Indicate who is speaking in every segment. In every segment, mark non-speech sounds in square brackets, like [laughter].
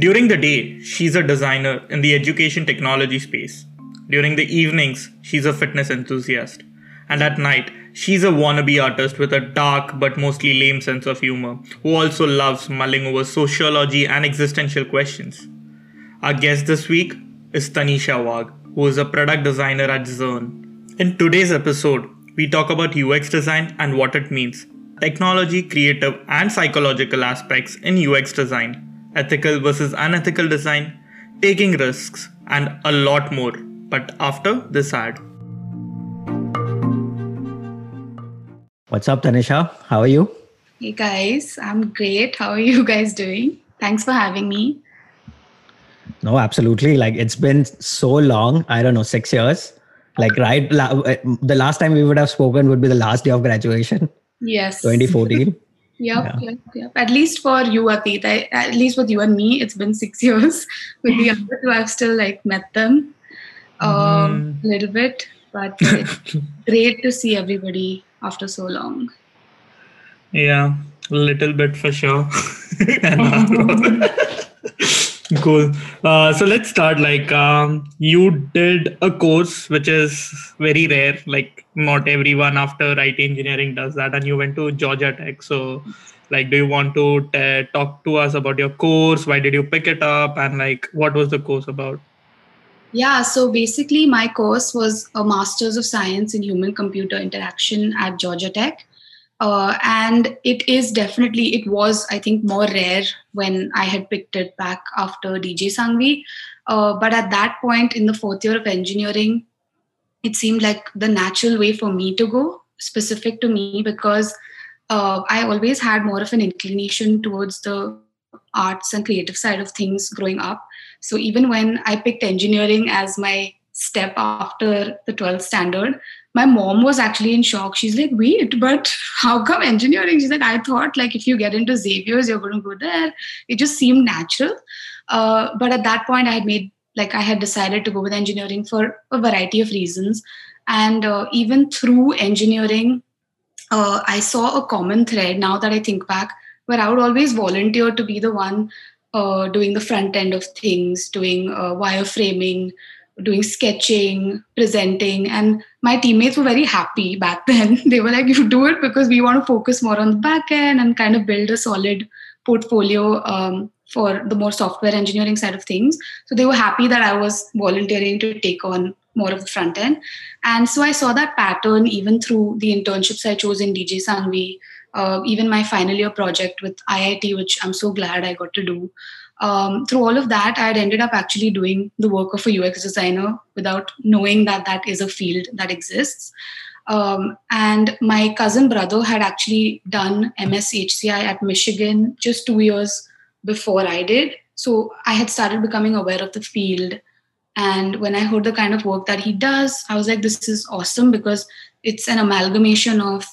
Speaker 1: During the day, she's a designer in the education technology space. During the evenings, she's a fitness enthusiast. And at night, she's a wannabe artist with a dark but mostly lame sense of humor, who also loves mulling over sociology and existential questions. Our guest this week is Tanisha Wag, who is a product designer at Zearn. In today's episode, we talk about UX design and what it means, technology, creative, and psychological aspects in UX design ethical versus unethical design, taking risks, and a lot more. But after this ad.
Speaker 2: What's up, Tanisha? How are you?
Speaker 3: Hey guys, I'm great. How are you guys doing? Thanks for having me.
Speaker 2: No, absolutely. Like it's been so long. I don't know, six years. Like right, la- eh, the last time we would have spoken would be the last day of graduation.
Speaker 3: Yes.
Speaker 2: 2014. [laughs]
Speaker 3: Yep, yeah. yep, yep. At least for you, Atit, I, at least with you and me, it's been six [laughs] years. With the other two, I've still like met them um, mm. a little bit, but [laughs] it's great to see everybody after so long.
Speaker 1: Yeah, a little bit for sure. cool uh, so let's start like um, you did a course which is very rare like not everyone after IT engineering does that and you went to georgia tech. So like do you want to t- talk to us about your course? Why did you pick it up? And like what was the course about?
Speaker 3: Yeah so basically my course was a masters of science in human computer interaction at georgia tech. Uh, and it is definitely, it was, I think, more rare when I had picked it back after DJ Sanghvi. Uh, but at that point in the fourth year of engineering, it seemed like the natural way for me to go, specific to me, because uh, I always had more of an inclination towards the arts and creative side of things growing up. So even when I picked engineering as my step after the 12th standard, my mom was actually in shock. She's like, wait, but how come engineering? She's like, I thought like if you get into Xavier's, you're going to go there. It just seemed natural. Uh, but at that point, I had made like I had decided to go with engineering for a variety of reasons. And uh, even through engineering, uh, I saw a common thread now that I think back, where I would always volunteer to be the one uh, doing the front end of things, doing uh, wireframing, doing sketching, presenting, and my teammates were very happy back [laughs] then. they were like, "You do it because we want to focus more on the back end and kind of build a solid portfolio um, for the more software engineering side of things." So they were happy that I was volunteering to take on more of the front end, and so I saw that pattern even through the internships I chose in DJ Sanghvi. Uh, even my final year project with IIT, which I'm so glad I got to do um, through all of that, I had ended up actually doing the work of a UX designer without knowing that that is a field that exists. Um, and my cousin brother had actually done MSHCI at Michigan just two years before I did. So I had started becoming aware of the field. And when I heard the kind of work that he does, I was like, this is awesome because it's an amalgamation of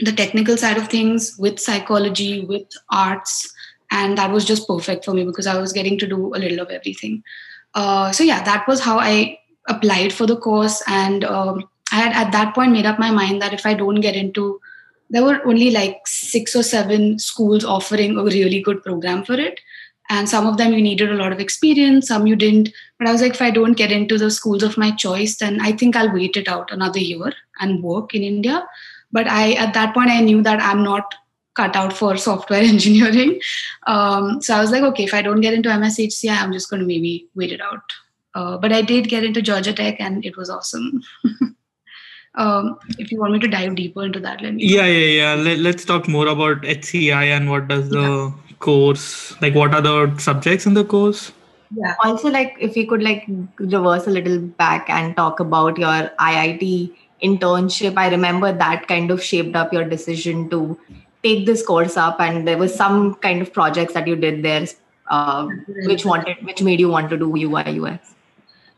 Speaker 3: the technical side of things with psychology, with arts, and that was just perfect for me because i was getting to do a little of everything uh, so yeah that was how i applied for the course and um, i had at that point made up my mind that if i don't get into there were only like six or seven schools offering a really good program for it and some of them you needed a lot of experience some you didn't but i was like if i don't get into the schools of my choice then i think i'll wait it out another year and work in india but i at that point i knew that i'm not cut out for software [laughs] engineering. Um, so I was like, okay, if I don't get into MSHCI, I'm just going to maybe wait it out. Uh, but I did get into Georgia Tech, and it was awesome. [laughs] um, if you want me to dive deeper into that, let me.
Speaker 1: Yeah, yeah, yeah. Let, us talk more about HCI and what does the yeah. course like. What are the subjects in the course?
Speaker 4: Yeah. Also, like if you could like reverse a little back and talk about your IIT internship. I remember that kind of shaped up your decision to take this course up and there was some kind of projects that you did there uh, which wanted which made you want to do ui ux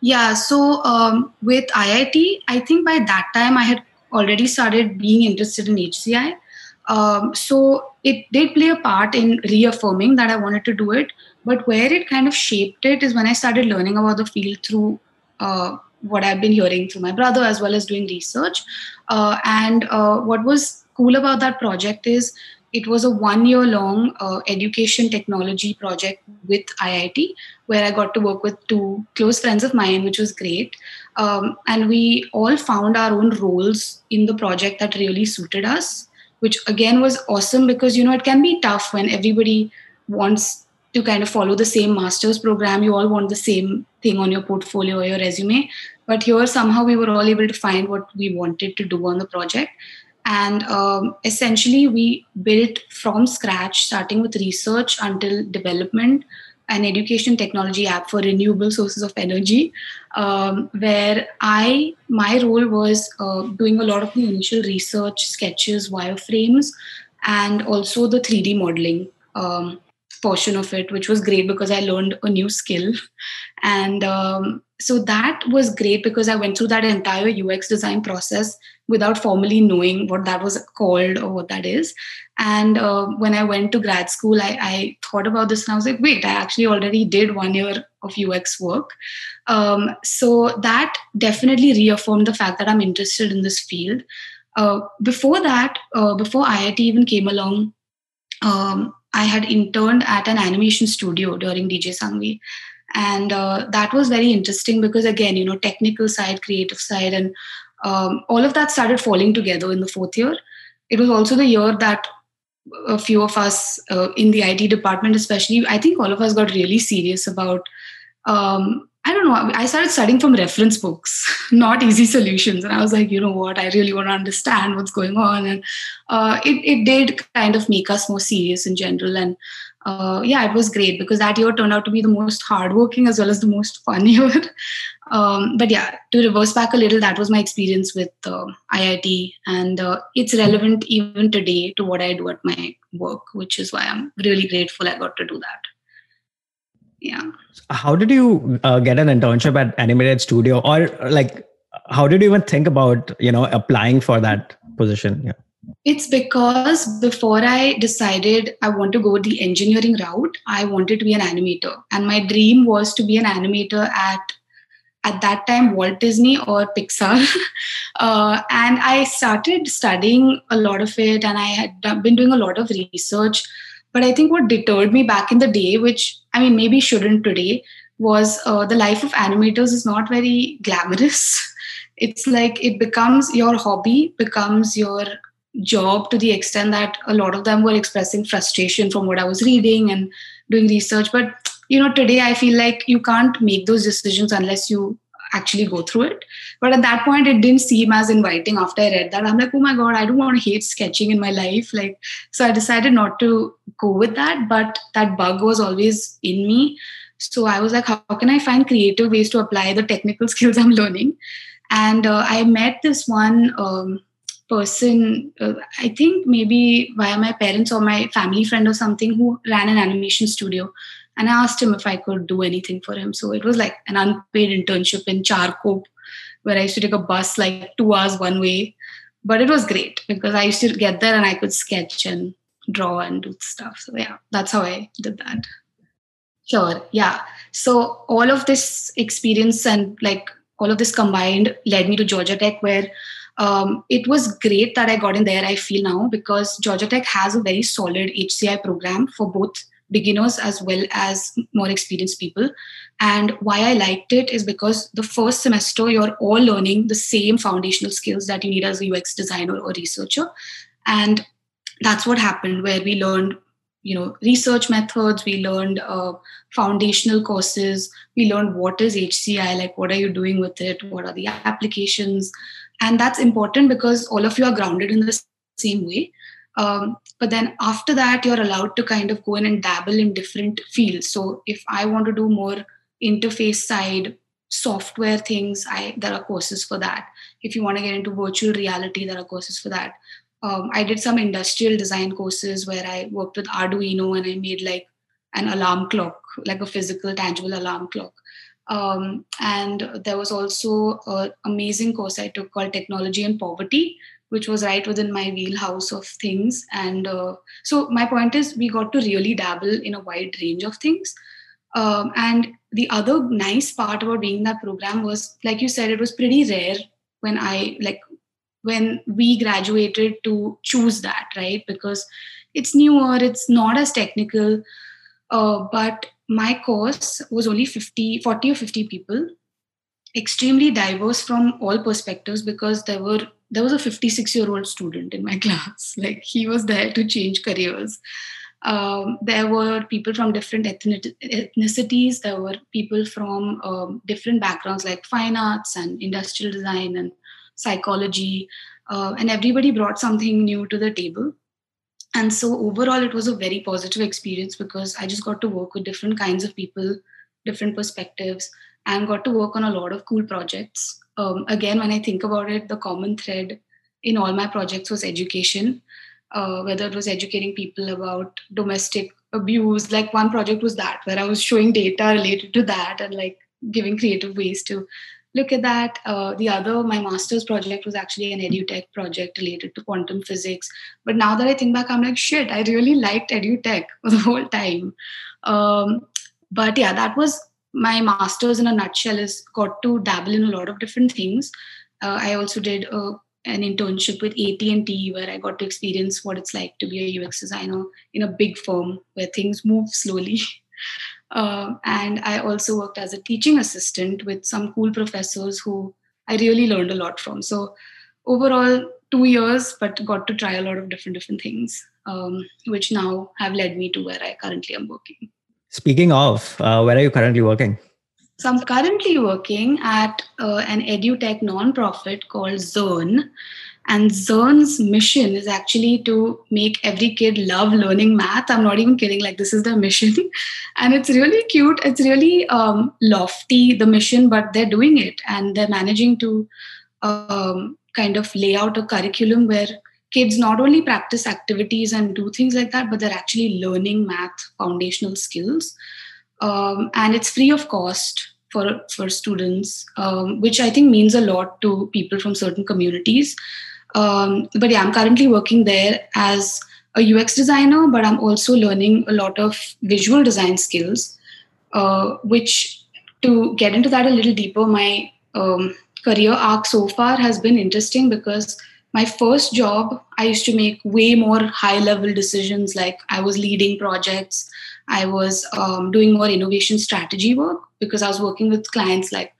Speaker 3: yeah so um, with iit i think by that time i had already started being interested in hci um, so it did play a part in reaffirming that i wanted to do it but where it kind of shaped it is when i started learning about the field through uh, what I've been hearing through my brother as well as doing research. Uh, and uh, what was cool about that project is it was a one year long uh, education technology project with IIT where I got to work with two close friends of mine, which was great. Um, and we all found our own roles in the project that really suited us, which again was awesome because, you know, it can be tough when everybody wants to kind of follow the same master's program. You all want the same thing on your portfolio or your resume. But here, somehow, we were all able to find what we wanted to do on the project and um, essentially we built from scratch starting with research until development an education technology app for renewable sources of energy um, where i my role was uh, doing a lot of the initial research sketches wireframes and also the 3d modeling um, portion of it which was great because i learned a new skill. [laughs] And um, so that was great because i went through that entire ux design process without formally knowing what that was called or what that is. And uh, when i went to grad school I, I, thought about this and i was like wait i actually already did one year of ux work. Um, so that definitely reaffirmed the fact that i'm interested in this field. Uh, before that uh, before iit even came along um, i had interned at an animation studio during dj sanghvi and uh, that was very interesting because again you know technical side creative side and um, all of that started falling together in the fourth year it was also the year that a few of us uh, in the IT department, especially, I think all of us got really serious about um, I don't know. I started studying from reference books, [laughs] not easy solutions. And I was like, you know what? I really want to understand what's going on. And uh, it, it did kind of make us more serious in general. And uh, yeah, it was great because that year turned out to be the most hardworking as well as the most fun [laughs] year. um, but yeah, to reverse back a little, that was my experience with uh, IIT. And uh, it's relevant even today to what I do at my work, which is why I'm really grateful I got to do that yeah
Speaker 2: how did you uh, get an internship at animated studio or like how did you even think about you know applying for that position yeah
Speaker 3: it's because before I decided I want to go the engineering route, I wanted to be an animator. And my dream was to be an animator at at that time Walt Disney or Pixar. [laughs] uh, and I started studying a lot of it and I had been doing a lot of research but I think what deterred me back in the day, which I mean, maybe shouldn't today, was uh, the life of animators is not very glamorous. [laughs] It's like it becomes your hobby, becomes your job to the extent that a lot of them were expressing frustration from what I was reading and doing research. But you know, today I feel like you can't make those decisions unless you actually go through it. But at that point, it didn't seem as inviting after I read that. I'm like, oh my God, I don't want to hate sketching in my life. Like, so I decided not to go with that. But that bug was always in me. So I was like, how, can I find creative ways to apply the technical [laughs] skills I'm learning? And uh, I met this one um, person, uh, I think maybe via my parents or my family friend or something, who ran an animation studio and I asked him if I could do anything for him. So it was like an unpaid internship in Charkop, where I used to take a bus like two hours one way. But it was great because I used to get there and I could sketch and draw and do stuff. So yeah, that's how I did that. Sure. Yeah. So all of this experience and like all of this combined led me to Georgia Tech, where um, it was great that I got in there. I feel now because Georgia Tech has a very solid HCI program for both beginners as well as more experienced people. And why I liked it is because the first semester you're all learning the same foundational skills that you need as a UX designer or researcher. And that's what happened where we learned you know research methods we learned uh, foundational courses we learned what is hci like what are you doing with it what are the applications and that's important because all of you are grounded in the same way um, but then after that, you're allowed to kind of go in and dabble in different fields. So if I want to do more interface side software things, I there are courses for that. If you want to get into virtual reality, there are courses for that. Um, I did some industrial design courses where I worked with Arduino and I made like an alarm clock, like a physical, tangible alarm clock. Um, and there was also an amazing course I took called Technology and Poverty, which was right within my wheelhouse of things. And uh, so my point is, we got to really dabble in a wide range of things. Um, and the other nice part about being in that program was, like you said, it was pretty rare when I like when we graduated to choose that, right? Because it's newer, it's not as technical. Uh, but my course was only 50, 40 or 50 people, extremely diverse from all perspectives because there were there was a 56 year old student in my [laughs] class. Like he was there to change careers. Um, there were people from different ethnicities. There were people from um, different backgrounds like fine arts and industrial design and psychology. Uh, and everybody brought something new to the table. And so, overall, it was a very positive experience because I just got to work with different kinds of people, different perspectives, and got to work on a lot of cool projects. Um, again, when I think about it, the common thread in all my projects was education uh, whether it was educating people about domestic abuse. Like one project was that, where I was showing data related to that and like giving creative ways to look at that. Uh, the other, my master's project was actually an edutech project related to quantum physics. But now that I think back, I'm like, shit, I really liked edutech [laughs] the whole time. Um, but yeah, that was my master's in a nutshell. Is got to dabble in a lot of different things. Uh, I also did a an internship with AT&T where I got to experience what it's like to be a UX designer in a big firm where things move slowly. [laughs] Uh, and I also worked as a teaching assistant with some cool professors who I really learned a lot from. So overall, two years, but got to try a lot of different different things, um, which now have led me to where I currently am working.
Speaker 2: Speaking of, uh, where are you currently working?
Speaker 3: So I'm currently working at uh, an edutech nonprofit called Zearn. And Zearn's mission is actually to make every kid love learning math. I'm not even kidding, like, this is their mission. [laughs] and it's really cute. It's really um, lofty, the mission, but they're doing it. And they're managing to um, kind of lay out a curriculum where kids not only practice activities and do things like that, but they're actually learning math foundational skills. Um, and it's free of cost for for students, um, which I think means a lot to people from certain communities. Um, but yeah, I'm currently working there as a UX designer, but I'm also learning a lot of visual design skills, uh, which to get into that a little deeper, my um, career arc so far has been interesting because my first job, I used to make way more high level decisions, like I was leading projects, I was um, doing more innovation strategy work because I was working with clients like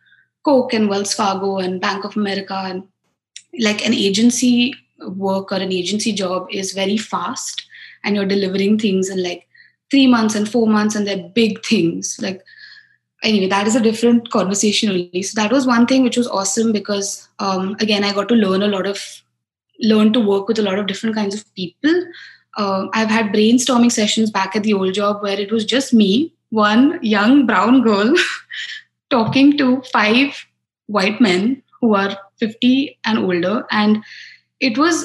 Speaker 3: Coke and Wells Fargo and Bank of America. And like an agency work or an agency job is very fast and you're delivering things in like three months and four months and they're big things. Like, anyway, that is a different conversation only. So that was one thing which was awesome because, um, again, I got to learn a lot of, learn to work with a lot of different kinds of people uh, I've had brainstorming sessions back at the old job where it was just me, one young brown girl, [laughs] talking to five white men who are 50 and older. And it was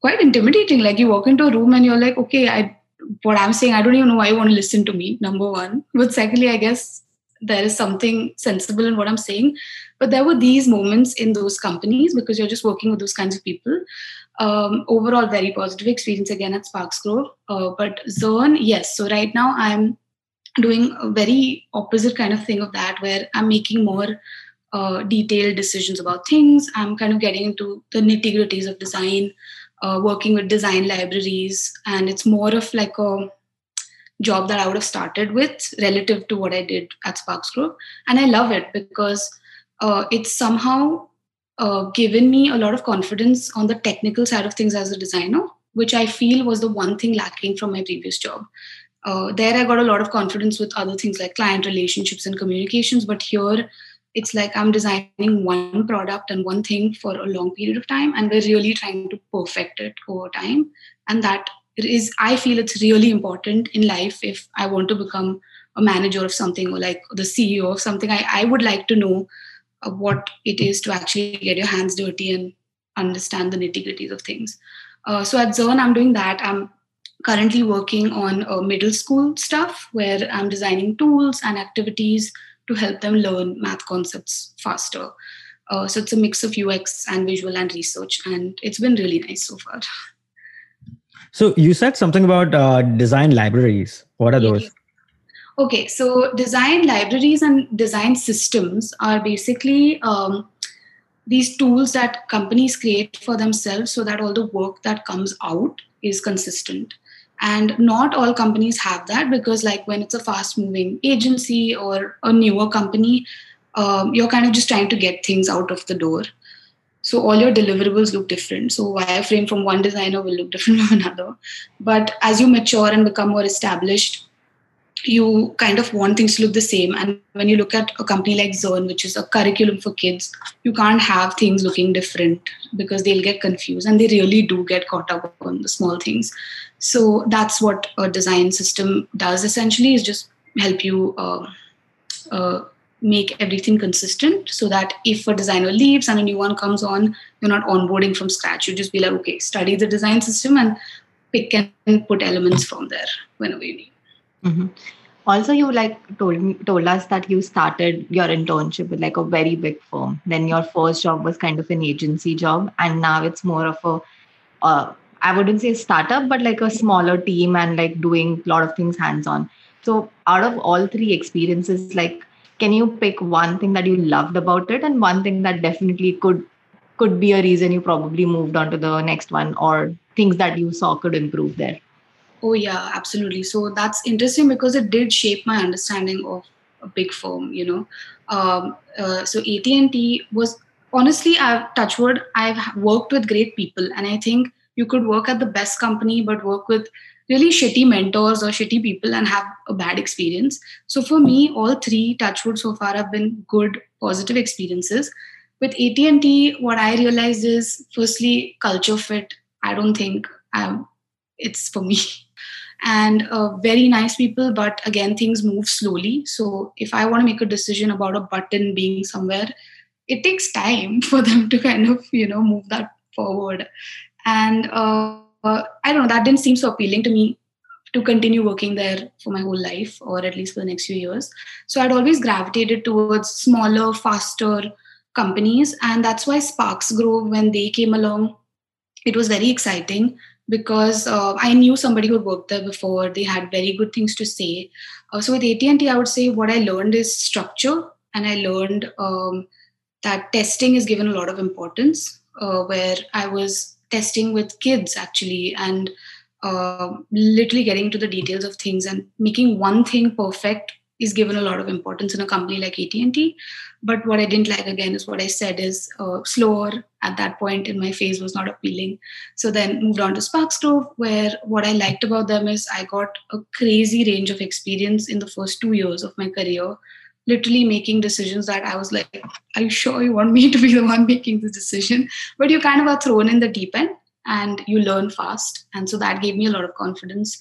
Speaker 3: quite intimidating. Like you walk into a room and you're like, okay, I what I'm saying, I don't even know why you want to listen to me, number one. But secondly, I guess there is something sensible in what I'm saying. But there were these moments in those companies because you're just working with those kinds of people um, overall very positive experience again at Sparks Grove. Uh, but Zearn, yes. So right now I'm doing a very opposite kind of thing of that, where I'm making more uh, detailed decisions about things. I'm kind of getting into the nitty gritties of design, uh, working with design libraries, and it's more of like a job that I would have started with relative to what I did at Sparks Grove. and I love it because uh, it's somehow uh, given me a lot of confidence on the technical side of things as a designer, which I feel was the one thing lacking from my previous job. Uh, there, I got a lot of confidence with other things like client relationships and communications, but here it's like I'm designing one product and one thing for a long period of time, and we're really trying to perfect it over time. And that is, I feel it's really important in life if I want to become a manager of something or like the CEO of something. I, I would like to know what it is to actually get your hands dirty and understand the nitty gritties of things. Uh, so at Zearn, I'm doing that. I'm currently working on uh, middle school stuff where I'm designing tools and activities to help them learn math concepts faster. Uh, so it's a mix of UX and visual and research, and it's been really nice so far.
Speaker 2: So you said something about uh, design libraries. What are those?
Speaker 3: Okay, so design libraries and design systems are basically um, these tools that companies create for themselves so that all the work that comes out is consistent and not all companies have that because like when it's a fast moving agency or a newer company um, you're kind of just trying to get things out of the door. So all your deliverables look different. So wireframe from one designer will look different [laughs] from another. But as you mature and become more established you kind of want things to look the same. And when you look at a company like Zearn, which is a curriculum for kids, you can't have things looking different because they'll get confused and they really do get caught up on the small things. So that's what a design system does essentially is just help you uh, uh, make everything consistent so that if a designer leaves and a new one comes on, you're not onboarding from scratch. You just be like, okay, study the design system and pick and put elements from there whenever you need.
Speaker 4: Mm-hmm. Also, you like told told us that you started your internship with like a very big firm. Then your first job was kind of an agency job, and now it's more of a uh, I wouldn't say startup, but like a smaller team and like doing a lot of things hands on. So, out of all three experiences, like, can you pick one thing that you loved about it and one thing that definitely could could be a reason you probably moved on to the next one or things that you saw could improve there?
Speaker 3: Oh yeah, absolutely. So that's interesting because it did shape my understanding of a big firm. You know, um, uh, so AT and T was honestly, I've touchwood. I've worked with great people, and I think you could work at the best company, but work with really shitty mentors or shitty people and have a bad experience. So for me, all three touchwood so far have been good, positive experiences. With AT and T, what I realized is, firstly, culture fit. I don't think I'm, it's for me. [laughs] and uh, very nice people but again things move slowly. So if i want to make a decision about a button being somewhere it takes time [laughs] for them to kind of you know move that forward. And uh, i don't know that didn't seem so appealing to me to continue working there for my whole life or at least for the next few years. So i'd always gravitated towards smaller faster companies and that's why sparks grove when they came along it was very exciting because uh, I knew somebody who worked there before. They had very good things to say. Uh, so with AT&T, I would say what I learned is structure, and I learned um, that testing is given a lot of importance. Uh, where I was testing with kids actually, and uh, literally getting to the details of things and making one thing perfect is given a lot of importance in a company like AT&T. But what I didn't like again is what I said is uh, slower at that point in my phase was not appealing. So then moved on to Sparks Grove, where what I liked about them is I got a crazy range of experience in the first two years of my career, literally making decisions that I was like, are you sure you want me to be the one making the decision? But you kind of are thrown in the deep end and you learn fast. And so that gave me a lot of confidence.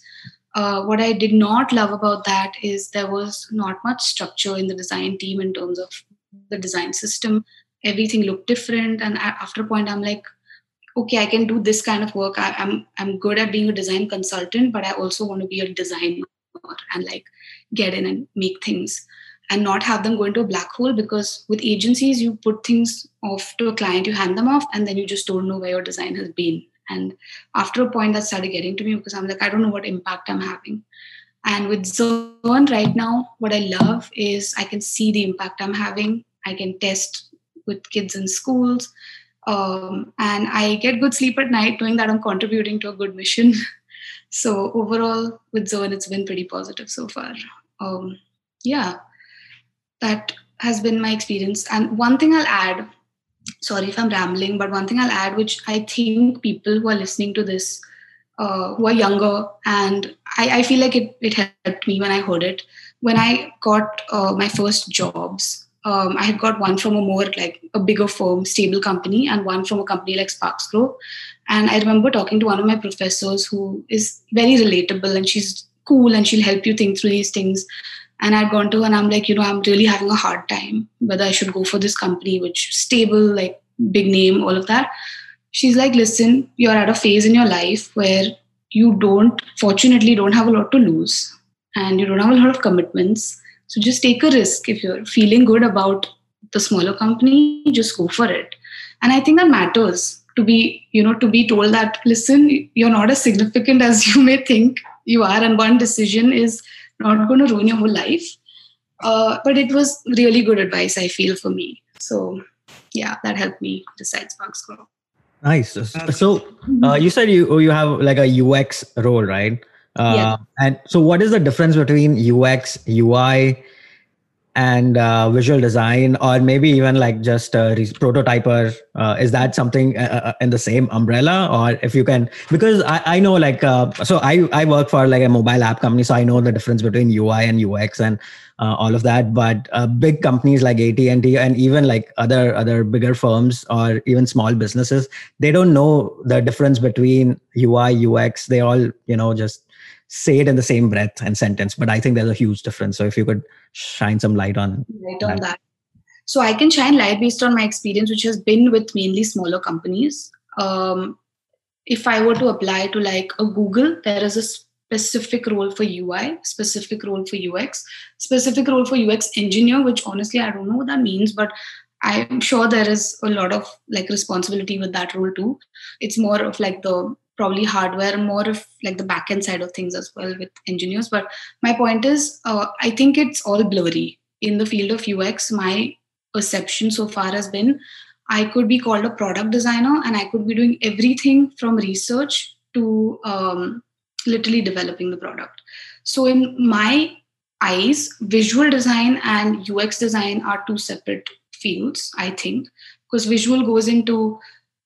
Speaker 3: Uh, what I did not love about that is there was not much structure in the design team in terms of the design system. Everything looked different, and after a point, I'm like, okay, I can do this kind of work. I, I'm I'm good at being a design consultant, but I also want to be a designer and like get in and make things and not have them go into a black hole because with agencies you put things off to a client you hand them off and then you just don't know where your design has been and after a point, that started getting to me because I'm like, I don't know what impact I'm having. And with Zearn right now, what I love is I can see the impact I'm having. I can test with kids in schools. Um, and I get good sleep at night knowing that I'm contributing to a good mission. [laughs] so overall, with Zearn, it's been pretty positive so far. Um, yeah, that has been my experience. And one thing I'll add sorry if I'm rambling, but one thing I'll add, which I think people who are listening to this, uh, who are younger, and I, I, feel like it, it helped me when I heard it. When I got uh, my first jobs, um, I had got one from a more like a bigger firm, stable company, and one from a company like Sparks Grove. And I remember talking to one of my professors who is very relatable and she's cool and she'll help you think through these things and I'd gone to and I'm like, you know, I'm really having a hard time whether I should go for this company, which stable, like big name, all of that. She's like, listen, you're at a phase in your life where you don't, fortunately, don't have a lot to lose and you don't have a lot of commitments. So just take a risk. If you're feeling good about the smaller company, just go for it. And I think that matters to be, you know, to be told that, listen, you're not as significant as [laughs] you may think you are. And one decision is not going to ruin your whole life. Uh, but it was really good advice, I feel, for me. So, yeah, that helped me decide Sparks Grove.
Speaker 2: Nice. So uh, you said you you have like a UX role, right? Uh,
Speaker 3: Yeah.
Speaker 2: And so, what is the difference between UX, UI, and uh, visual design, or maybe even like just a re- prototyper? Uh, is that something uh, uh, in the same umbrella, or if you can? Because I, I know like uh, so I I work for like a mobile app company, so I know the difference between UI and UX and uh, all of that. But big companies like AT and T and even like other other bigger firms or even small businesses, they don't know the difference between UI UX. They all you know just say it in the same breath and sentence. But I think there's a huge difference. So if you could shine some light on
Speaker 3: right on that. So I can shine light based on my experience, which has been with mainly smaller companies. Um, if I were to apply to like a Google, there is a specific role for UI, specific role for UX, specific role for UX engineer, which honestly I don't know what that means, but I'm sure there is a lot of like responsibility with that role too. It's more of like the probably hardware more of like the back end side of things as well with engineers. But my point is, uh, I think it's all blurry in the field of UX. My perception so far has been I could be called a product designer and I could be doing everything from research to um, literally developing the product. So, in my eyes, visual design and UX design are two separate fields, I think, because visual goes into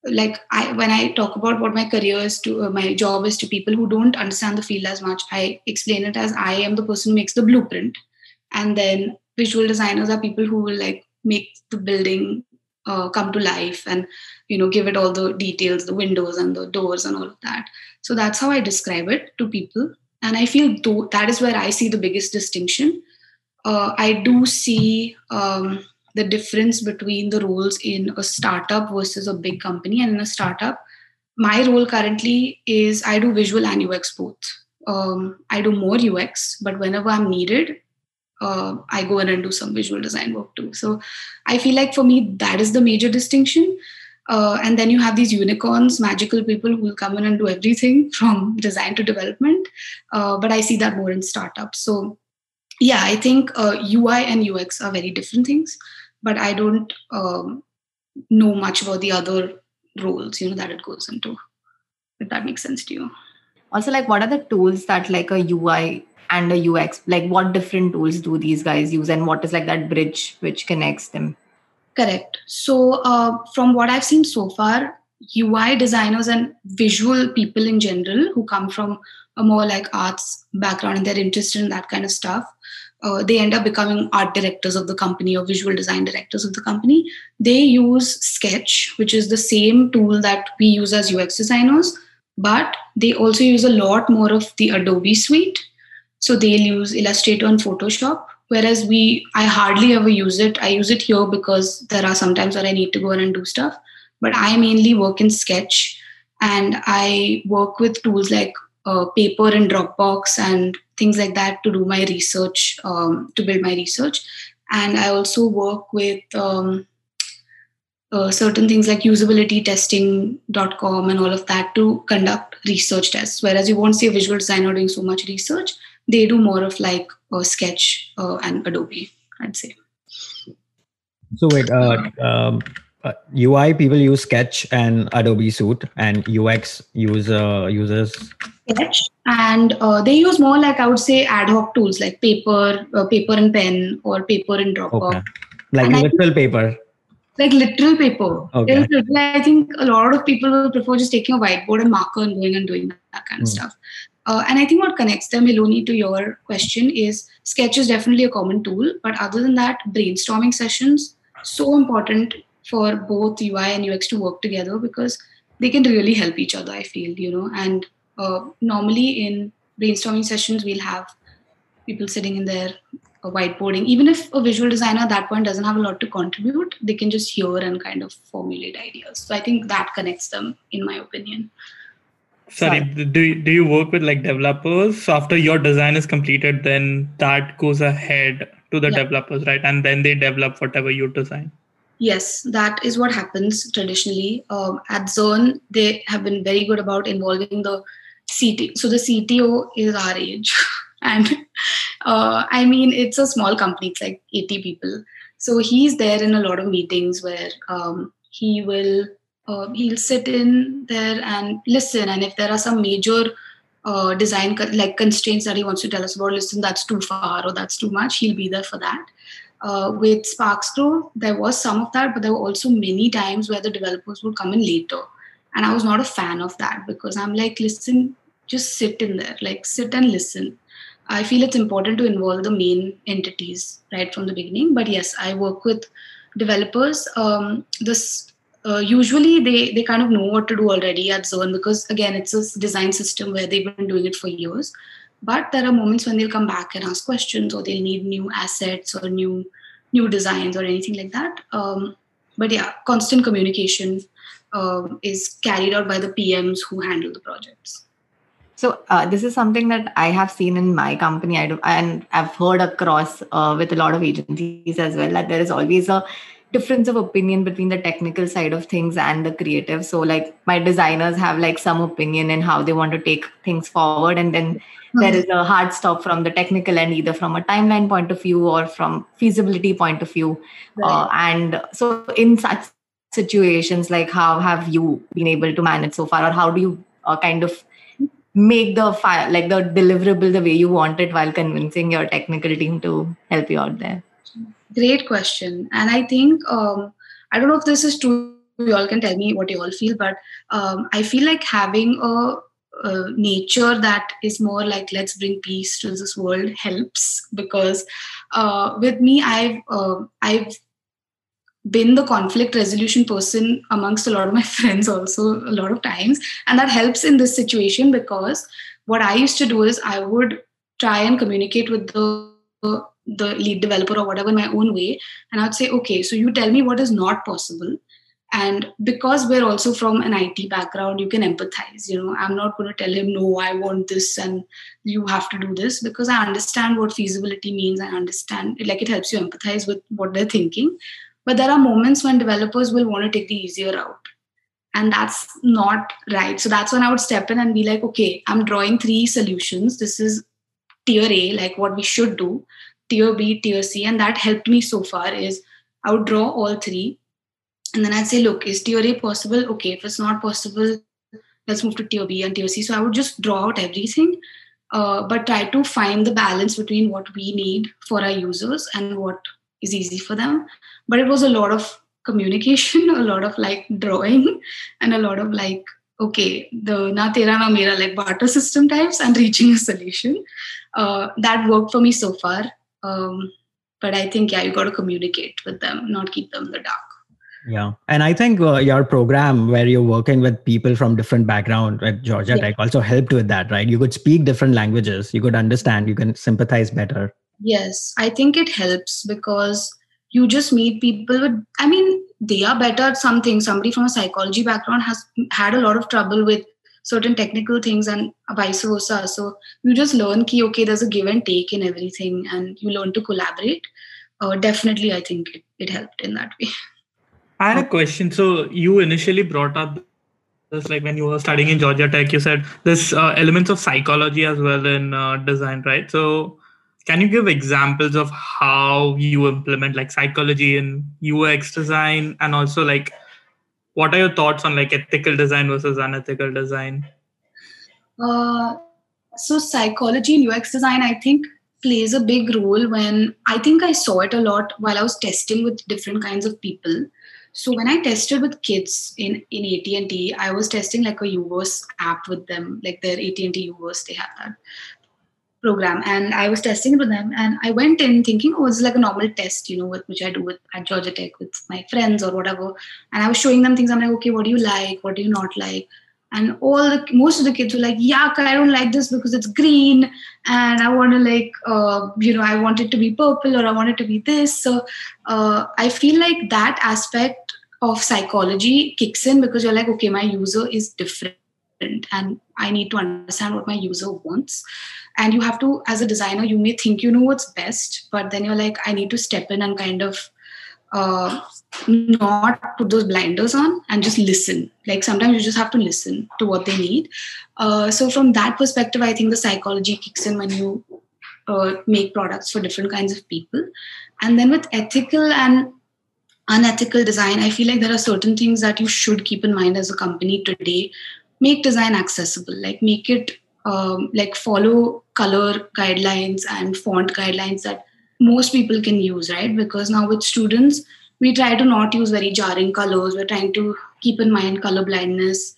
Speaker 3: like I when I talk about what my career is to uh, my job is to people who don't understand the field as much, I explain it as I am the person who makes the blueprint, and then visual designers are people who will like make the building uh, come to life and you know give it all the details, the windows and the doors and all of that. So that's how I describe it to people, and I feel though that is where I see the biggest distinction. Uh, I do see. Um, the difference between the roles in a startup versus a big company. And in a startup, my role currently is I do visual and UX both. Um, I do more UX, but whenever I'm needed, uh, I go in and do some visual design work too. So I feel like for me, that is the major distinction. Uh, and then you have these unicorns, magical people who will come in and do everything [laughs] from design to development. Uh, but I see that more in startups. So yeah, I think uh, UI and UX are very different things but I don't um, know much about the other roles, you know, that it goes into. If that makes sense to you.
Speaker 4: Also, like, what are the tools that like a UI and a UX, like, what different tools do these guys use, and what is like that bridge which connects them?
Speaker 3: Correct. So, uh, from what I've seen so far, UI designers and visual people in general who come from a more like arts background and they're interested in that kind of stuff uh, they end up becoming art directors of the company or visual design directors of the company. They use Sketch, which is the same tool that we use as UX designers, but they also use a lot more of the Adobe suite. So they'll use Illustrator and Photoshop. Whereas we, I hardly ever use it. I use it here because there are sometimes where I need to go in and do stuff. But I mainly work in Sketch, and I work with tools like uh, Paper and Dropbox and things like that to do my research, um, to build my research. And I also work with um, uh, certain things like usabilitytesting.com and all of that to conduct research tests. Whereas you won't see a visual designer doing so much research, they do more of like uh, Sketch uh, and Adobe, I'd say.
Speaker 2: So wait, uh, um, uh, UI people use Sketch and Adobe Suite, and UX use uh, users
Speaker 3: Sketch, and uh, they use more like I would say ad hoc tools like paper, uh, paper and pen, or paper and Dropbox,
Speaker 2: okay, like
Speaker 3: And
Speaker 2: literal paper.
Speaker 3: like literal paper.
Speaker 2: Okay.
Speaker 3: There's literal- I think a lot of people will prefer just taking a whiteboard and marker and going and doing that, kind of
Speaker 2: Hmm.
Speaker 3: stuff. Uh, and I think what connects them, Hiloni, to your question is Sketch is definitely a common tool, but other than that, brainstorming sessions so important for both UI and UX to work together because they can really help each other. I feel you know, and uh, normally in brainstorming sessions, we'll have people sitting in there uh, whiteboarding. Even if a visual designer at that point doesn't have a lot to contribute, they can just hear and kind of formulate ideas. So I think that connects them, in my opinion.
Speaker 1: Sorry, do you, do you work with like developers? So after your design is completed, then that goes ahead to the
Speaker 3: Yeah.
Speaker 1: developers, right? And then they develop whatever you design.
Speaker 3: Yes, that is what happens traditionally. Um, at Zearn, they have been very good about involving the CT. So the CTO is our age, [laughs] and uh, I mean it's a small company. It's like eighty people. So he's there in a lot of meetings where um, he will uh, he'll sit in there and listen. And if there are some major uh, design co- like constraints that he wants to tell us about, listen, that's too far or that's too much, he'll be there for that. Uh, with Sparks Grove, there was some of that, but there were also many times where the developers would come in later. And I was not a fan of that because I'm like, listen, just sit in there, like sit and listen. I feel it's important to involve the main entities right from the beginning. But yes, I work with developers. Um, this uh, usually they they kind of know what to do already at Zearn because again it's a design system where they've been doing it for years. But there are moments when they'll come back and ask questions, or they'll need new assets or new new designs or anything like that. Um, but yeah, constant communication um, is carried out by the PMs who handle the projects.
Speaker 4: So uh, this is something that I have seen in my company, do, and I've heard across uh, with a lot of agencies as well that there is always a difference of opinion between the technical side of things and the creative. So like my designers have like some opinion in how they want to take things forward, and then. There is a hard stop from the technical end, either from a timeline point of view or from feasibility point of view. Right. Uh, and so in such situations, like how have you been able to manage so far, or how do you uh, kind of make the file like the deliverable the way you want it while convincing your technical team to help you out there
Speaker 3: great question and i think um, i don't know if this is true you all can tell me what you all feel but um, i feel like having a, a, nature that is more like let's bring peace to this world helps because uh, with me i've uh, i've been the conflict resolution person amongst a lot of my [laughs] friends also a lot of times. And that helps in this situation because what i used to do is i would try and communicate with the the lead developer or whatever my own way. And i'd say okay so you tell me what is not possible and because we're also from an it background you can empathize you know i'm not going to tell him no i want this and you have to do this because i understand what feasibility means i understand like it helps you empathize with what they're thinking but there are moments when developers will want to take the easier route. And that's not right. So that's when I would step in and be like, okay, I'm drawing three solutions. This is tier A, like what we should do, tier B, tier C. And that helped me so far is I would draw all three. And then I'd say, look, is tier A possible? Okay, if it's not possible, let's move to tier B and tier C. So I would just draw out everything, uh, but try to find the balance between what we need for our users and what is easy for them but it was a lot of communication [laughs] a lot of like drawing and a lot of like okay the na tera na mera like barter system types and reaching a solution uh, that worked for me so far um, but i think yeah you got to communicate with them not keep them in the dark
Speaker 2: yeah. And i think uh, your program where you're working with people from different background at georgia yeah. tech also helped with that right? You could speak different languages. You could understand. You can sympathize better.
Speaker 3: Yes. I think it helps because you just meet people with i mean they are better at something. Somebody from a psychology background has had a lot of trouble with certain technical things and vice versa. So you just learn key okay there's a give and take in everything and you learn to collaborate. Uh, definitely i think it, it helped in that way
Speaker 1: i had a question. So you initially brought up this like when you were studying in georgia tech you said there's uh, elements of psychology as well in uh, design right? So can you give examples of how you implement like psychology in ux design and also like what are your thoughts on like ethical design versus unethical design?
Speaker 3: Uh, so psychology in ux design i think plays a big role when i think i saw it a lot while i was testing with different kinds of people so when i tested with kids in in at&t i was testing like a uverse app with them like their at&t uverse they have that program and I was testing it with them and I went in thinking, oh, it's like a normal test, you know, with, which I do with at Georgia Tech with my friends or whatever. And I was showing them things. I'm like, okay, what do you like? What do you not like? And all the most of the kids were like, yuck, I don't like this because it's green and I want to like, uh, you know, I want it to be purple or I want it to be this. So uh, I feel like that aspect of psychology kicks in because you're like, okay, my user is different and I need to understand what my user wants and you have to as a designer you may think you know what's best but then you're like i need to step in and kind of uh, not put those blinders on and just listen like sometimes you just have to listen to what they need uh, so from that perspective i think the psychology kicks in when you uh, make products for different kinds of people. And then with ethical and unethical design, I feel like there are certain things that you should keep in mind as a company today. Make design accessible, like make it um, like follow color guidelines and font guidelines that most people can use, right? Because now with students, we try to not use very jarring colors. We're trying to keep in mind color blindness.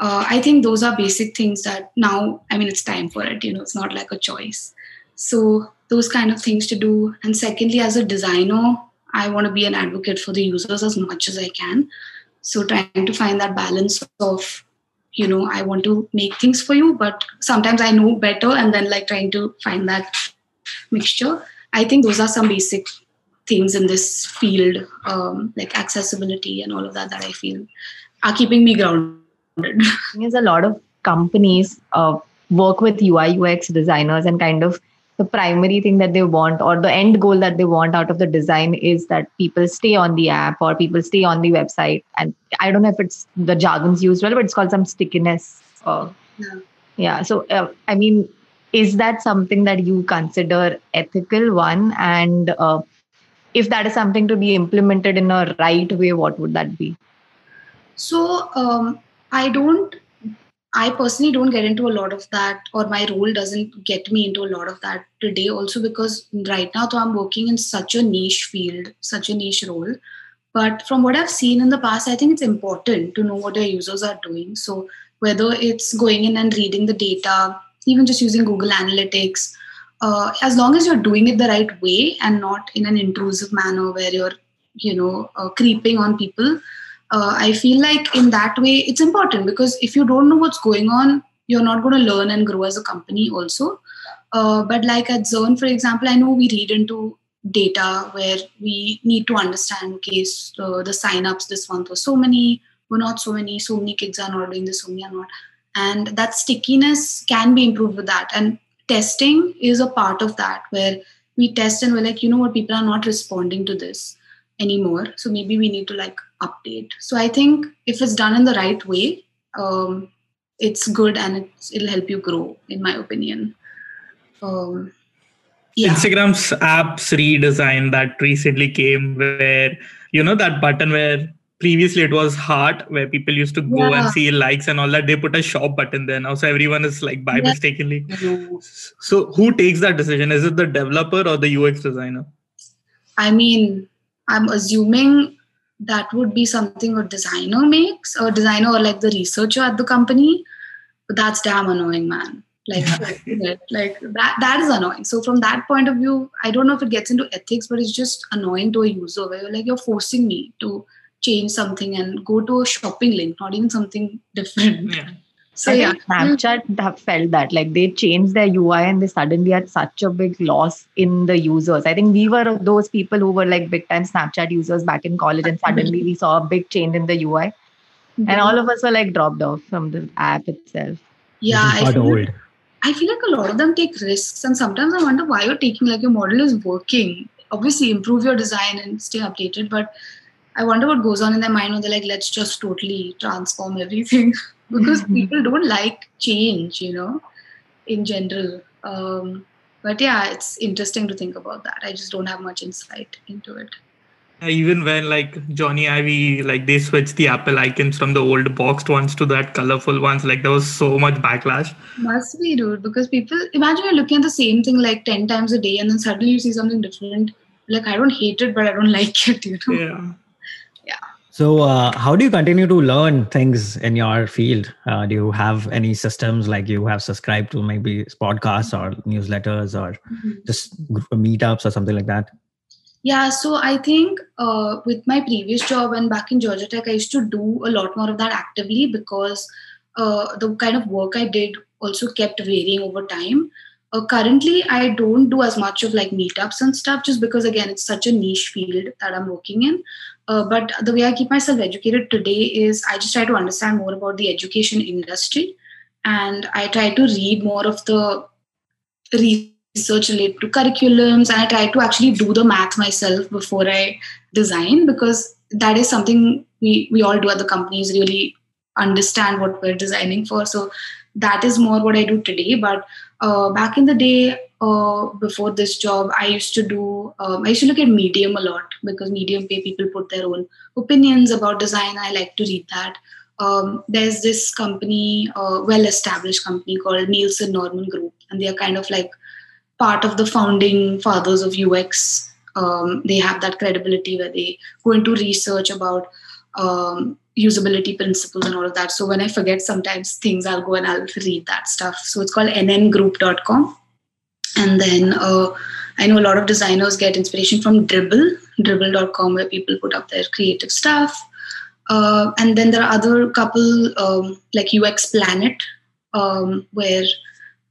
Speaker 3: Uh, I think those are basic things that now, I mean, it's time for it. You know, it's not like a choice. So those kind of things to do. And secondly, as a designer, I want to be an advocate for the users as much as I can. So trying to find that balance of, you know, I want to make things for you, but sometimes I know better, and then like trying to find that mixture. I think those are some basic things in this field, um, like accessibility and all of that, that I feel are keeping me grounded. [laughs]
Speaker 4: There's a lot of companies uh, work with UI UX designers and kind of the primary thing that they want or the end goal that they want out of the design is that people stay on the app or people stay on the website and i don't know if it's the jargon's used well but it's called some stickiness uh, yeah. yeah so uh, i mean is that something that you consider ethical one? And uh, if that is something to be implemented in a right way what would that be?
Speaker 3: So um, i don't i personally don't get into a lot of that or my role doesn't get me into a lot of that today also because right now though i'm working in such a niche field such a niche role. But from what i've seen in the past i think it's important to know what your users are doing. So whether it's going in and reading the data even just using Google Analytics, uh, as long as you're doing it the right way and not in an intrusive manner where you're, you know, uh, creeping on people, uh, I feel like in that way it's important because if you don't know what's going on, you're not going to learn and grow as a company also. Uh, but like at Zearn, for example, I know we read into data where we need to understand okay so the signups this month was so many were not so many so many kids are not doing this so many are not and that stickiness can be improved with that. And testing is a part of that where we test and we're like you know what people are not responding to this anymore. So maybe we need to like update. So i think if it's done in the right way um, it's good and it's, it'll help you grow in my opinion. Um,
Speaker 1: yeah. instagram's apps redesign that recently came where you know that button where previously it was heart where people used to go yeah. and see likes and all that. They put a shop button there now so everyone is like by yeah. mistakenly. So who takes that decision? Is it the developer or the ux designer?
Speaker 3: I mean i'm assuming that would be something a designer makes or designer or like the researcher at the company. But that's damn annoying man. Like like that that is annoying. So from that point of view i don't know if it gets into ethics but it's just annoying to a user where you're like you're forcing me to change something and go to a shopping link, not even something different. Yeah.
Speaker 4: So I yeah, Snapchat have felt that like they changed their UI and they suddenly had such a big loss in the users. I think we were those people who were like big time Snapchat users back in college, and suddenly we saw a big change in the UI, and all of us were like dropped off from the app itself.
Speaker 3: Yeah, I feel, old. I feel like a lot of them take risks, and sometimes I wonder why you're taking like your model is working. Obviously, improve your design and stay updated, but I wonder what goes on in their mind when they're like, let's just totally transform everything [laughs] because mm-hmm. people don't like change, you know, in general. Um, but yeah, it's interesting to think about that. I just don't have much insight into it.
Speaker 1: Even when like Jony Ive, like they switched the Apple icons from the old boxed ones to that colorful ones, like there was so much backlash.
Speaker 3: Must be, dude, because people imagine you're looking at the same thing like 10 times a day and then suddenly you see something different. Like, I don't hate it, but I don't [laughs] like it, you know?
Speaker 1: Yeah
Speaker 2: so, uh, how do you continue to learn things in your field? Uh, do you have any systems like you have subscribed to maybe podcasts or newsletters or mm-hmm. just meetups or something like that?
Speaker 3: Yeah, so I think uh, with my previous job and back in Georgia Tech, I used to do a lot more of that actively because uh, the kind of work I did also kept varying over time. Uh, currently, I don't do as much of like meetups and stuff just because, again, it's such a niche field that I'm working in. Uh, but the way I keep myself educated today is I just try to understand more about the education industry and I try to read more of the research related to curriculums and I try to actually do the math myself before I design because that is something we, we all do at the companies really understand what we're designing for. So that is more what I do today. But uh, back in the day, uh, before this job, I used to do, um, I used to look at Medium a lot because Medium pay people put their own opinions about design. I like to read that. Um, there's this company, uh, well established company called Nielsen Norman Group, and they are kind of like part of the founding fathers of UX. Um, they have that credibility where they go into research about um, usability principles and all of that. So when I forget sometimes things, I'll go and I'll read that stuff. So it's called nngroup.com. And then uh, I know a lot of designers get inspiration from Dribbble, dribbble.com, where people put up their creative stuff. Uh, and then there are other couple um, like UX Planet, um, where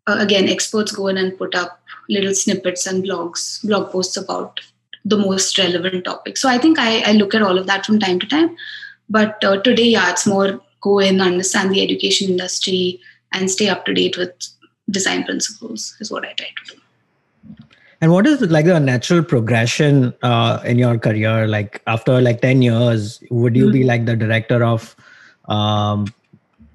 Speaker 3: uh, again experts go in and put up little snippets and blogs, blog posts about the most relevant topic. So I think I, I look at all of that from time to time. But uh, today, yeah, it's more go in, understand the education industry, and stay up to date with design principles is what I try to do.
Speaker 2: And what is like the natural progression uh, in your career? Like after like 10 years, would you mm-hmm. be like the director of um,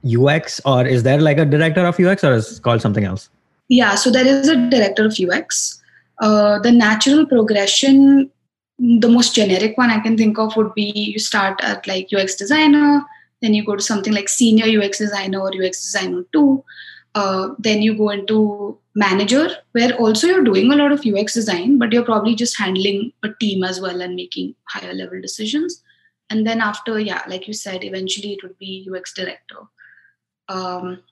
Speaker 2: UX or is there like a director of UX or is called something else?
Speaker 3: Yeah, so there is a director of UX. Uh, the natural progression, the most generic one I can think of would be you start at like UX designer, then you go to something like senior UX designer or UX designer two. Uh, then you go into manager, where also you're doing a lot of UX design, but you're probably just handling a team as well and making higher level decisions. And then after, yeah, like you said, eventually it would be UX director. Um,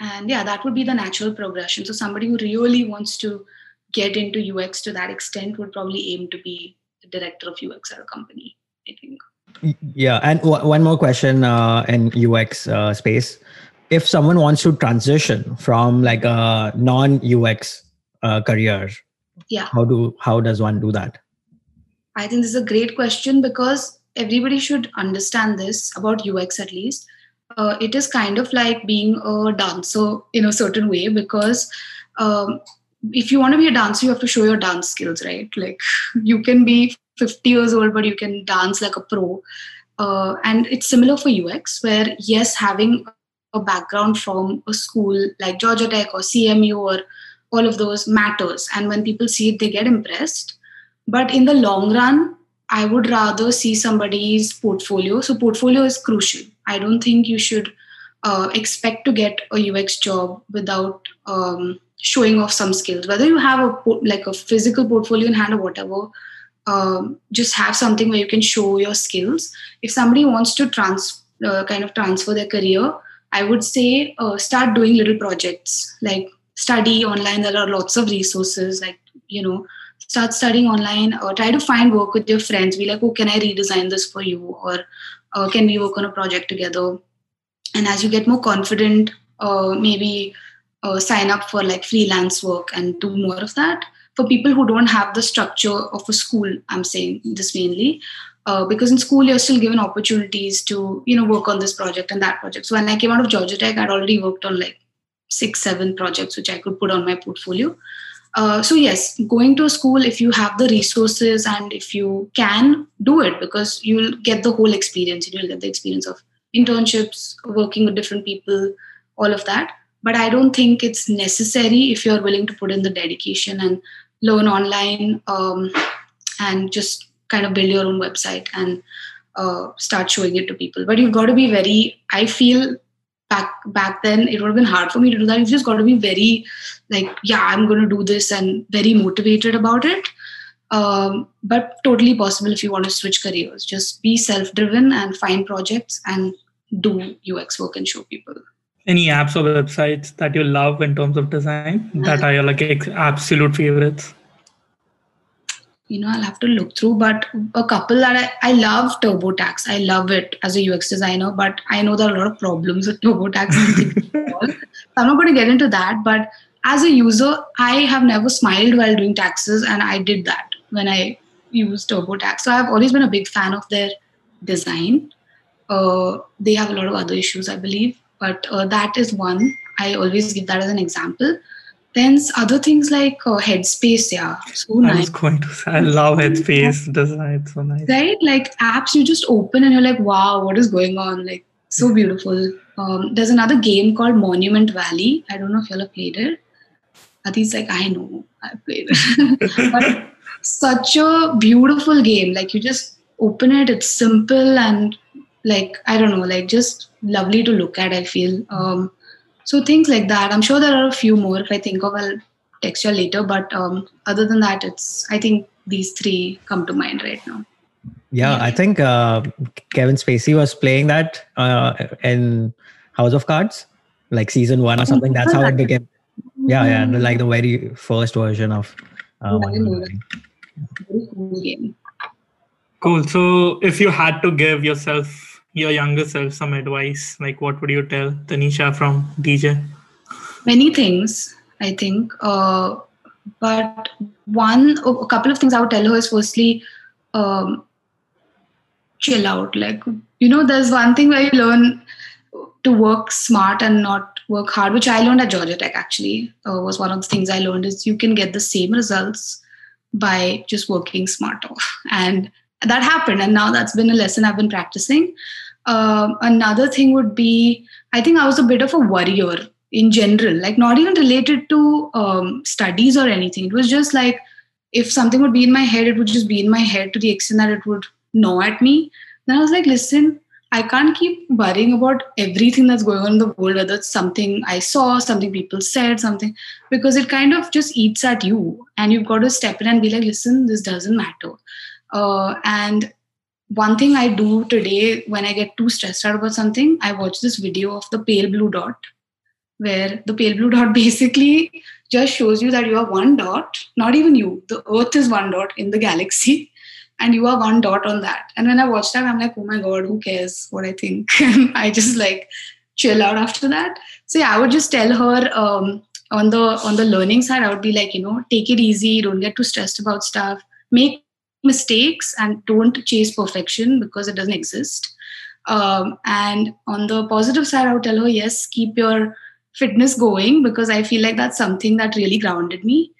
Speaker 3: and yeah, that would be the natural progression. So somebody who really wants to get into UX to that extent would probably aim to be the director of UX at a company, I think.
Speaker 2: Yeah, and w- one more question uh, in UX uh, space. If someone wants to transition from like a non ux uh, career
Speaker 3: yeah.
Speaker 2: how do how does one do that?
Speaker 3: I think this is a great question because everybody should understand this about ux at least. Uh, it is kind of like being a dancer in a certain way because um, if you want to be a dancer you have to show your dance skills right like you can be 50 years old but you can dance like a pro uh, and it's similar for ux where yes having a background from a school like Georgia Tech or CMU or all of those matters. And when people see it, they get impressed. But in the long run, I would rather see somebody's portfolio. So, portfolio is crucial. I don't think you should uh, expect to get a UX job without um, showing off some skills. Whether you have a like a physical portfolio in hand or whatever, um, just have something where you can show your skills. If somebody wants to trans uh, kind of transfer their career, I would say uh, start doing little projects like study online. There are lots of resources like, you know, start studying online or try to find work with your friends. Be like, oh, can I redesign this for you? Or uh, can we work on a project together? And as you get more confident, uh, maybe uh, sign up for like freelance work and do more of that. For people who don't have the structure of a school, I'm saying this mainly, uh, because in school you're still given opportunities to you know work on this project and that project. So when i came out of georgia tech i'd already worked on like six seven projects which i could put on my portfolio. Uh, so yes going to a school if you have the resources and if you can do it because you'll get the whole experience you'll get the experience of internships working with different people all of that but i don't think it's necessary if you're willing to put in the dedication and learn online um, and just kind of build your own website and uh, start showing it to people. But you've got to be very, I feel back back then it would have been hard for me to do that. You've just got to be very like, yeah, I'm going to do this and very motivated about it. Um, but totally possible if you want to switch careers. Just be self-driven and find projects and do UX work and show people.
Speaker 1: Any apps or websites that you love in terms of design that are your like absolute favorites?
Speaker 3: you know i'll have to look through but a couple that i, I love turbotax. I love it as a ux designer but i know there are a lot of problems with turbotax. [laughs] I'm not going to get into that but as a user i have never smiled while doing taxes and i did that when i used turbotax. So i've always been a big fan of their design. Uh, they have a lot of other issues i believe but uh, that is one i always give that as an example then other things like uh, Headspace, yeah, so
Speaker 1: nice. I was going to say, I love Headspace design, so nice.
Speaker 3: Right, like apps you just open and you're like, wow, what is going on? Like so beautiful. Um, there's another game called Monument Valley. I don't know if y'all have played it. Adhi's like, I know, I played it. [laughs] but such a beautiful game. Like you just open it, it's simple and like I don't know, like just lovely to look at. I feel um, so things like that. I'm sure there are a few more. If I think of, I'll text you later. But um, other than that, it's I think these three come to mind right now.
Speaker 2: Yeah, I think uh, Kevin Spacey was playing that uh, in House of Cards, like season one or something. That's how it became. Yeah, yeah, like the very first version of. Uh,
Speaker 3: Very cool game.
Speaker 1: Cool. So, if you had to give yourself, your younger self, some advice, like what would you tell Tanisha from DJ?
Speaker 3: Many things, I think. Uh, but one, a couple of things I would tell her is firstly, um, chill out. Like, you know, there's one thing where you learn to work smart and not work hard, which I learned at Georgia Tech actually, uh, was one of the things I learned is you can get the same results by just working smarter. [laughs] And that happened. And now that's been a lesson I've been practicing. Um, another thing would be I think I was a bit of a worrier in general, like not even related to um, studies or anything. It was just like if something would be in my head, it would just be in my head to the extent that it would gnaw at me. Then I was like, listen, I can't keep worrying about everything that's going on in the world, whether it's something I saw, something people said, something, because it kind of just eats at you. And you've got to step in and be like, listen, this doesn't matter. Uh, and one thing I do today when I get too stressed out about something, I watch this video of the pale blue dot, where the pale blue dot [laughs] basically just shows you that you are one dot, not even you. The earth is one dot in the galaxy, [laughs] and you are one dot on that. And when I watch that, I'm like, oh my God, who cares what I think? [laughs] I just like chill out after that. So yeah, I would just tell her um, on the on the learning side, I would be like, you know, take it easy, don't get too stressed about stuff, make mistakes and don't chase perfection because it doesn't exist. Um, and on the positive side, I would tell her, yes, keep your fitness going because I feel like that's something that really grounded me.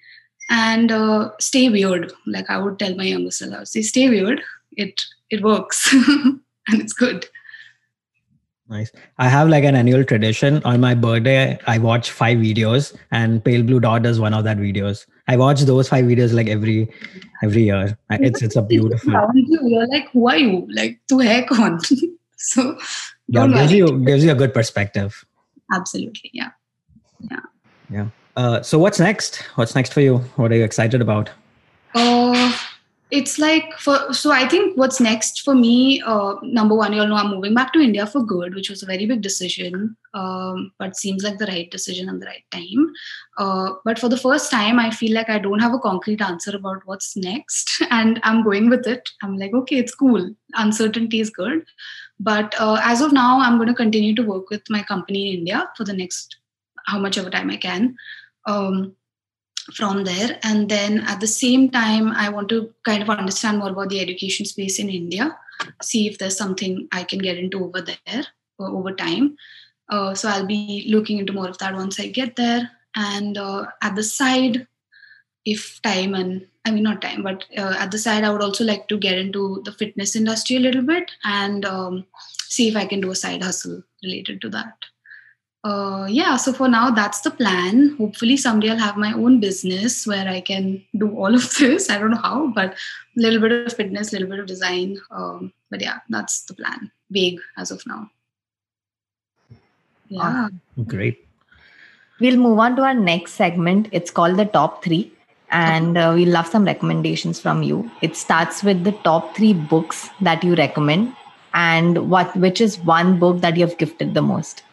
Speaker 3: And uh, stay weird. Like I would tell my younger self, I would say, stay weird. It it works [laughs] and it's good.
Speaker 2: Nice. I have like an annual tradition. On my birthday, I watch five videos, and Pale Blue Dot is one of that videos. I watch those five videos like every every year. It's it's a beautiful.
Speaker 3: You're like, who are you? Like, to heck on. so
Speaker 2: yeah, gives you gives you a good perspective.
Speaker 3: Absolutely, yeah, yeah,
Speaker 2: yeah. Uh, so what's next? What's next for you? What are you excited about?
Speaker 3: Uh, it's like for so i think what's next for me uh, number one you all know i'm moving back to india for good which was a very big decision um, but seems like the right decision and the right time. Uh, but for the first time i feel like i don't have a concrete answer about what's next [laughs] and i'm going with it. I'm like okay it's cool. Uncertainty is good. But uh, as of now i'm going to continue to work with my company in india for the next how much of a time i can. Um, from there. And then at the same time i want to kind of understand more about the education space in india see if there's something i can get into over there uh, over time. Uh, so i'll be looking into more of that once i get there. And uh, at the side if time and i mean not time but uh, at the side i would also like to get into the fitness industry a little bit and um, see if i can do a side hustle related to that uh, yeah, so for now, that's the plan. Hopefully, someday I'll have my own business where I can do all of [laughs] this. I don't know how, but a little bit of fitness, a little bit of design. Um, but yeah, that's the plan. Vague as of now. Yeah.
Speaker 2: Great.
Speaker 4: We'll move on to our next segment. It's called the top three. And uh, we love some recommendations from you. It starts with the top three books that you recommend, and what which is one book that you have gifted the most.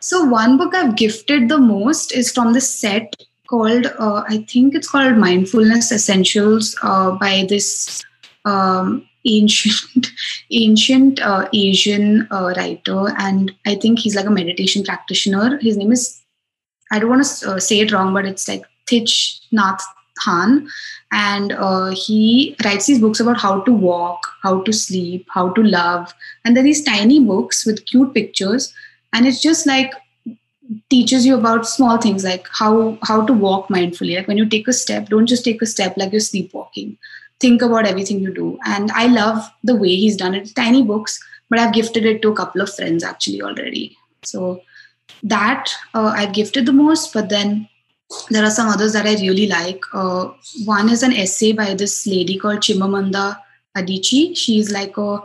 Speaker 3: So one book I've gifted the most is from the set called uh, I think it's called Mindfulness Essentials uh, by this um, ancient [laughs] ancient uh, Asian uh, writer, and I think he's like a meditation practitioner. His name is I don't want to uh, say it wrong, but it's like Thich Nhat Hanh, and uh, he writes these books about how to walk, how to sleep, how to love, and they're these tiny books with cute pictures and it's just like teaches you about small things like how how to walk mindfully. Like when you take a step don't just take a step like you're sleepwalking. Think about everything you do. And i love the way he's done it. Tiny books but i've gifted it to a couple of friends actually already. So that uh, i've gifted the most but then there are some others that I really like. Uh, one is an essay by this lady called Chimamanda Adichie. She's like a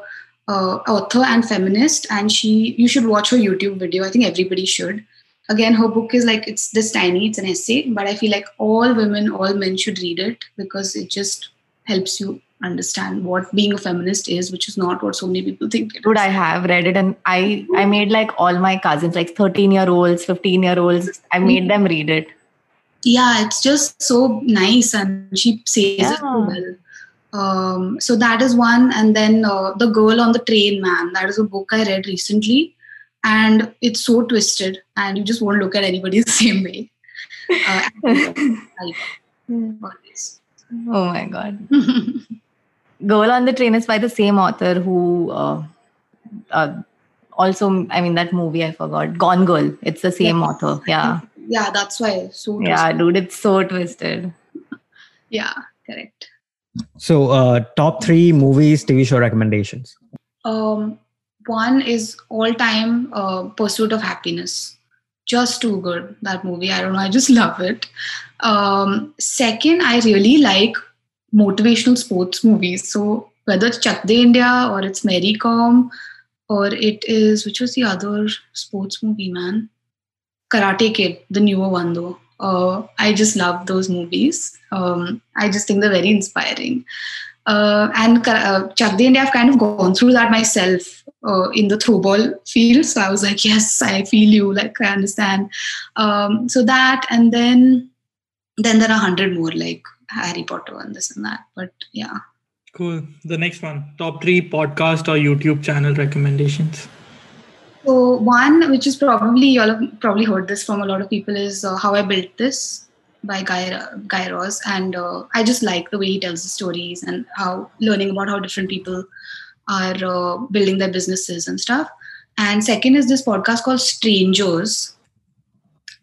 Speaker 3: uh, author and feminist, and she you should watch her YouTube video. I think everybody should. Again, her book is like it's this tiny. It's an essay, but I feel like all women, all men should read it because it just helps you understand what being a feminist is, which is not what so many people think.
Speaker 4: Dude, I have read it, and I I made like all my cousins, like thirteen year olds, fifteen year olds. I made them read it.
Speaker 3: Yeah, it's just so nice, and she says
Speaker 4: Yeah.
Speaker 3: it so well. Um, so that is one, and then uh, the girl on the train, man. That is a book I read recently, and it's so twisted, and you just won't look at anybody [laughs] the same way. Uh.
Speaker 4: Oh my god. Girl on the Train is by the same author who uh, uh, also, I mean, that movie I forgot, Gone Girl. It's the same
Speaker 3: Yeah.
Speaker 4: author. Yeah.
Speaker 3: yeah, that's why. So
Speaker 4: Yeah, dude, it's so twisted.
Speaker 3: yeah, correct.
Speaker 2: So, uh, top three movies, TV show recommendations.
Speaker 3: Um, one is all time uh, Pursuit of Happiness. Just too good, that movie. I don't know. I just [laughs] love it. Um, second, I really like motivational sports movies. So whether it's Chak De India or it's Mary Kom or it is, which was the other sports movie, man? Karate Kid, the newer one though. Uh, I just love those movies. Um, I just think they're very inspiring. Uh, and uh, Chak De India, I've kind of gone through that myself uh, in the throwball field. So I was like, yes, I feel you. Like I understand. Um, so that, and then then there are hundred more like Harry Potter and this and that. But yeah,
Speaker 1: Cool. The next one top three podcast or YouTube channel recommendations.
Speaker 3: So one, which is probably you all have probably heard this from a lot of people, is uh, "How I Built This" by Guy Guy Raz, and uh, I just like the way he tells the stories and how learning about how different people are uh, building their businesses and stuff. And second is this podcast called Strangers,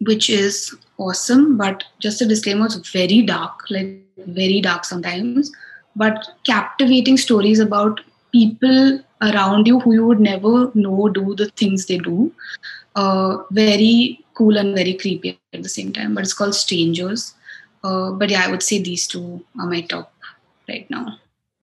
Speaker 3: which is awesome. But just a disclaimer, it's very dark, like very dark sometimes, but captivating stories about people around you who you would never know do the things they do. Uh, very cool and very creepy at the same time. But it's called Strangers. Uh, but yeah, I would say these two are my top right now.